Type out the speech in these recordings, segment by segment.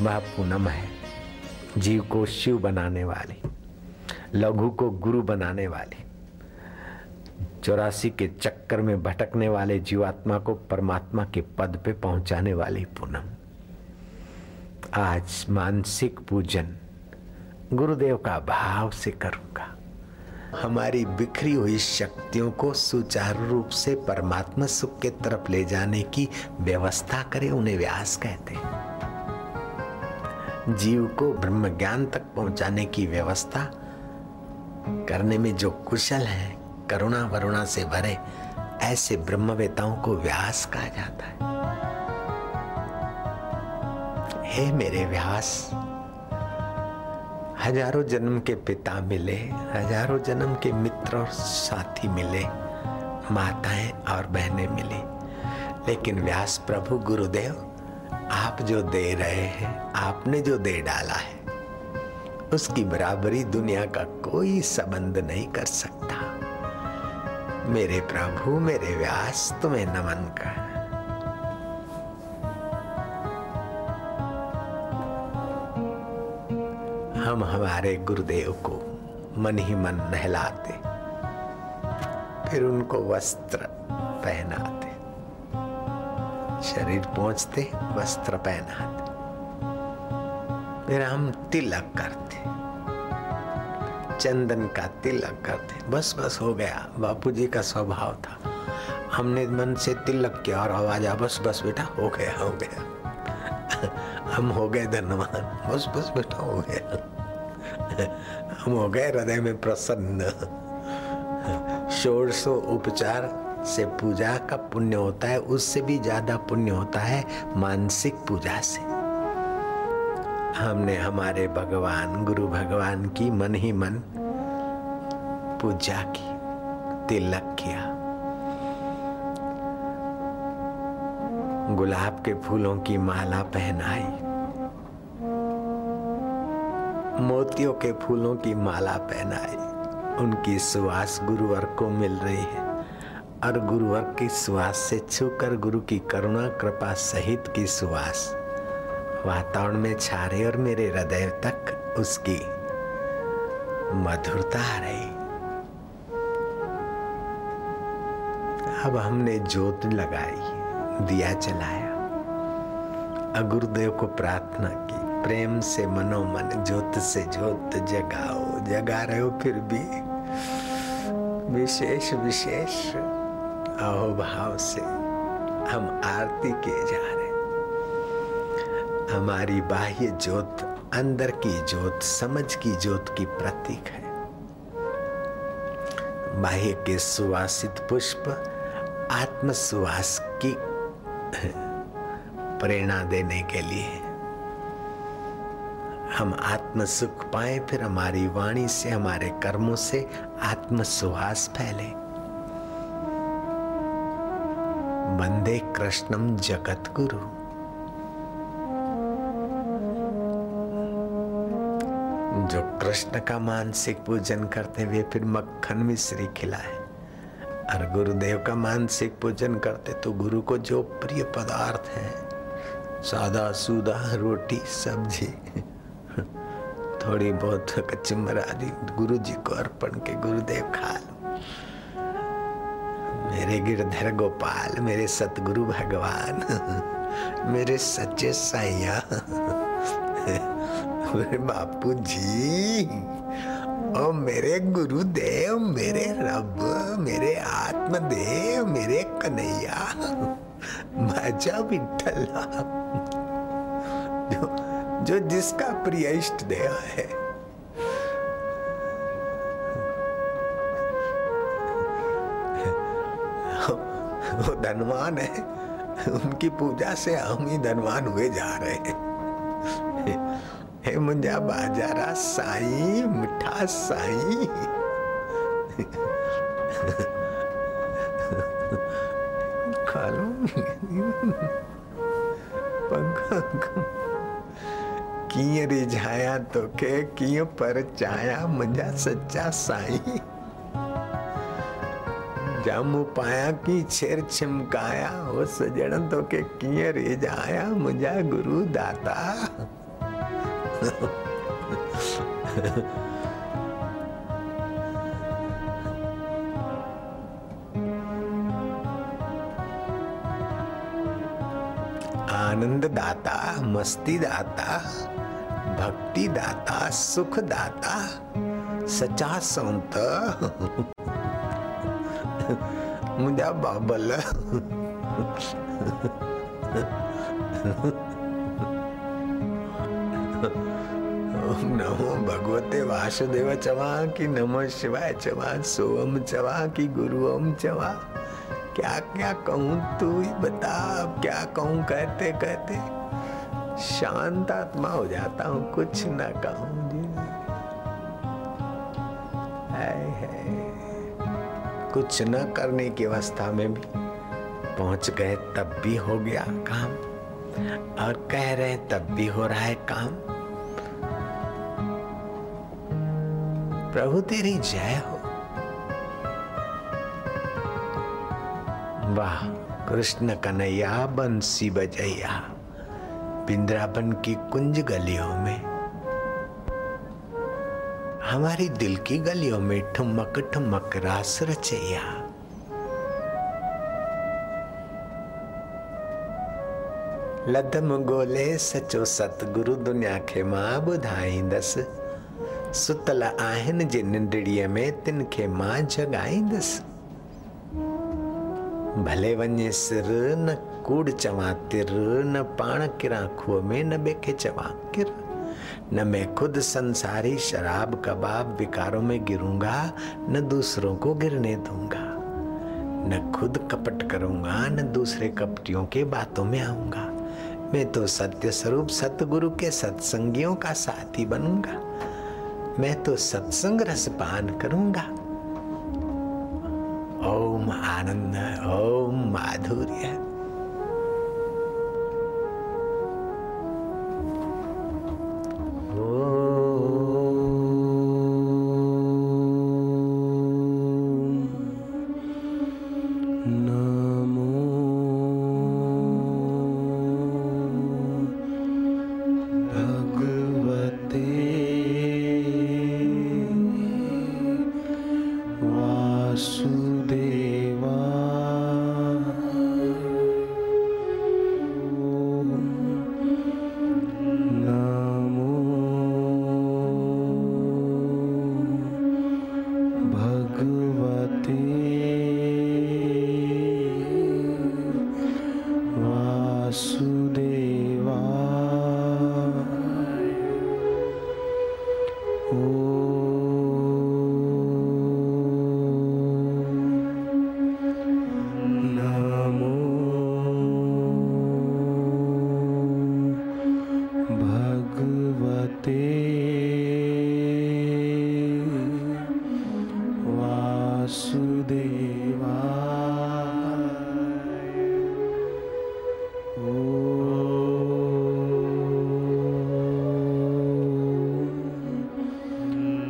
वह पूनम है। जीव को शिव बनाने वाली, लघु को गुरु बनाने वाली, चौरासी के चक्कर में भटकने वाले जीवात्मा को परमात्मा के पद पे पहुँचाने वाली पूनम। आज मानसिक पूजन गुरुदेव का भाव से करूँगा। हमारी बिखरी हुई शक्तियों को सुचारू रूप से परमात्मा सुख के तरफ़ ले जाने की व्यवस्था करे, उन्हें व्यास कहते हैं। जीव को ब्रह्म ज्ञान तक पहुँचाने की व्यवस्था करने में जो कुशल है, करुणा वरुणा से भरे ऐसे ब्रह्मवेताओं को व्यास कहा जाता है। हे मेरे व्यास, हज़ारों जन्म के पिता मिले, हज़ारों जन्म के मित्र और साथी मिले, माताएँ और बहनें मिली, लेकिन व्यास प्रभु गुरुदेव आप जो दे रहे हैं, आपने जो दे डाला है, उसकी बराबरी दुनिया का कोई संबंध नहीं कर सकता। मेरे प्रभु, मेरे व्यास, तुम्हें नमन कर। हम हमारे गुरुदेव को मन ही मन नहलाते, फिर उनको वस्त्र पहनाते। शरीर पहुँचते, वस्त्र पहनाते। फिर हम तिलक करते। चंदन का तिलक करते। बस बस हो गया। बापूजी का स्वभाव था। हमने मन से तिलक किया और आवाज़ आ, बस बस बेटा, हो गया हो गया। हम हो गए धन्यवाद बस बस बेटा, हो गया। हम हो गए हृदय में प्रसन्न। शोर सो उपचार से पूजा का पुण्य होता है, उससे भी ज़्यादा पुण्य होता है मानसिक पूजा से। हमने हमारे भगवान, गुरु भगवान की मन ही मन पूजा की, तिलक किया। गुलाब के फूलों की माला पहनाई। मोतियों के फूलों की माला पहनाई। उनकी सुवास गुरुवर को मिल रही है। और गुरुवर की सुहास से छूकर गुरु की करुणा, कृपा सहित की सुहास। वातावरण में छा रही और मेरे हृदय तक उसकी मधुरता आ रही। अब हमने जोत लगाई, दिया जलाया। गुरुदेव को प्रार्थना की, प्रेम से मनोमन ज्योत से ज्योत, जगाओ, जगा रहे हो फिर भी। विशेष विशेष। अहोभाव से हम आरती किए जा रहे हमारी बाह्य ज्योत अंदर की ज्योत, समझ की ज्योत की प्रतीक है। बाह्य के सुवासित पुष्प आत्म सुवास की प्रेरणा देने के लिए हम आत्म सुख पाए, फिर हमारी वाणी से, हमारे कर्मों से आत्म सुहास फैले। बंदे कृष्णम जगत गुरु जो कृष्ण का मानसिक पूजन करते हुए फिर मक्खन मिश्री खिलाए और गुरुदेव का मानसिक पूजन करते तो गुरु को जो प्रिय पदार्थ है, सादा सूदा रोटी सब्ज़ी, थोड़ी बहुत कचिम्बर आदि गुरु जी को अर्पण के गुरुदेव खा लो। मेरे गिरधर गोपाल, मेरे सतगुरु भगवान, मेरे सच्चे साइया मेरे बापू जी ओ मेरे गुरुदेव, मेरे रब, मेरे आत्मदेव, मेरे कन्हैया माझा विठला जो जो जिसका प्रिय इष्ट देव है। वो धनवान है। उनकी पूजा से हम ही धनवान हुए जा रहे हैं। हे मुंजा बाजारा, साई, मिठा साई। खा लो कीअं रिझाया तोखे कीअं पर चाया मुंहिंजा सच्चा साईं। जामू पाया की छेर छिमकाया वो सजण तो के कीअं रे जाया मुंहिंजा गुरु दाता। आनंद दाता, मस्ती दाता, भक्ति दाता, सुख दाता सचा संत। मुंहिंजा बाबल नमो भगवते वासुदेव चवा की नमो शिवाय चवा, सोम चवा की गुरु ओम चवा। क्या क्या कहूँ तू ही बता, अब क्या कहूँ कहते कहते। शांत आत्मा हो जाता हूँ, कुछ ना कहूँ जी। कुछ न करने की अवस्था में भी पहुँच गए, तब भी हो गया काम। और कह रहे तब भी हो रहा है काम। प्रभु तेरी जय हो। वाह, कृष्ण कन्हैया, बंसी बजैया बिंद्रावन की कुंज गलियों में। हमारी दिल की गलियों में ठुमक ठुमक रास रचैया। लदम गोले सचो सतगुरु दुनिया खे माँ ॿुधाईंदसि सुतल आहिनि जिन निंडड़ीअ में तिन खे माँ जगाईंदसि भले वञे सिर न कूड़ चवां, तिर न पाण किरां खूह में न ॿिए चवां किर। न मैं खुद संसारी शराब कबाब विकारों में गिरूँगा, न दूसरों को गिरने दूँगा। न खुद कपट करूँगा, न दूसरे कपटियों के बातों में आऊँगा। मैं तो सत्य स्वरूप सतगुरु के सत्संगियों का साथी बनूँगा। मैं तो सत्संग रस पान करूँगा। ओम आनंद, ओम माधुर्य।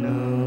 no.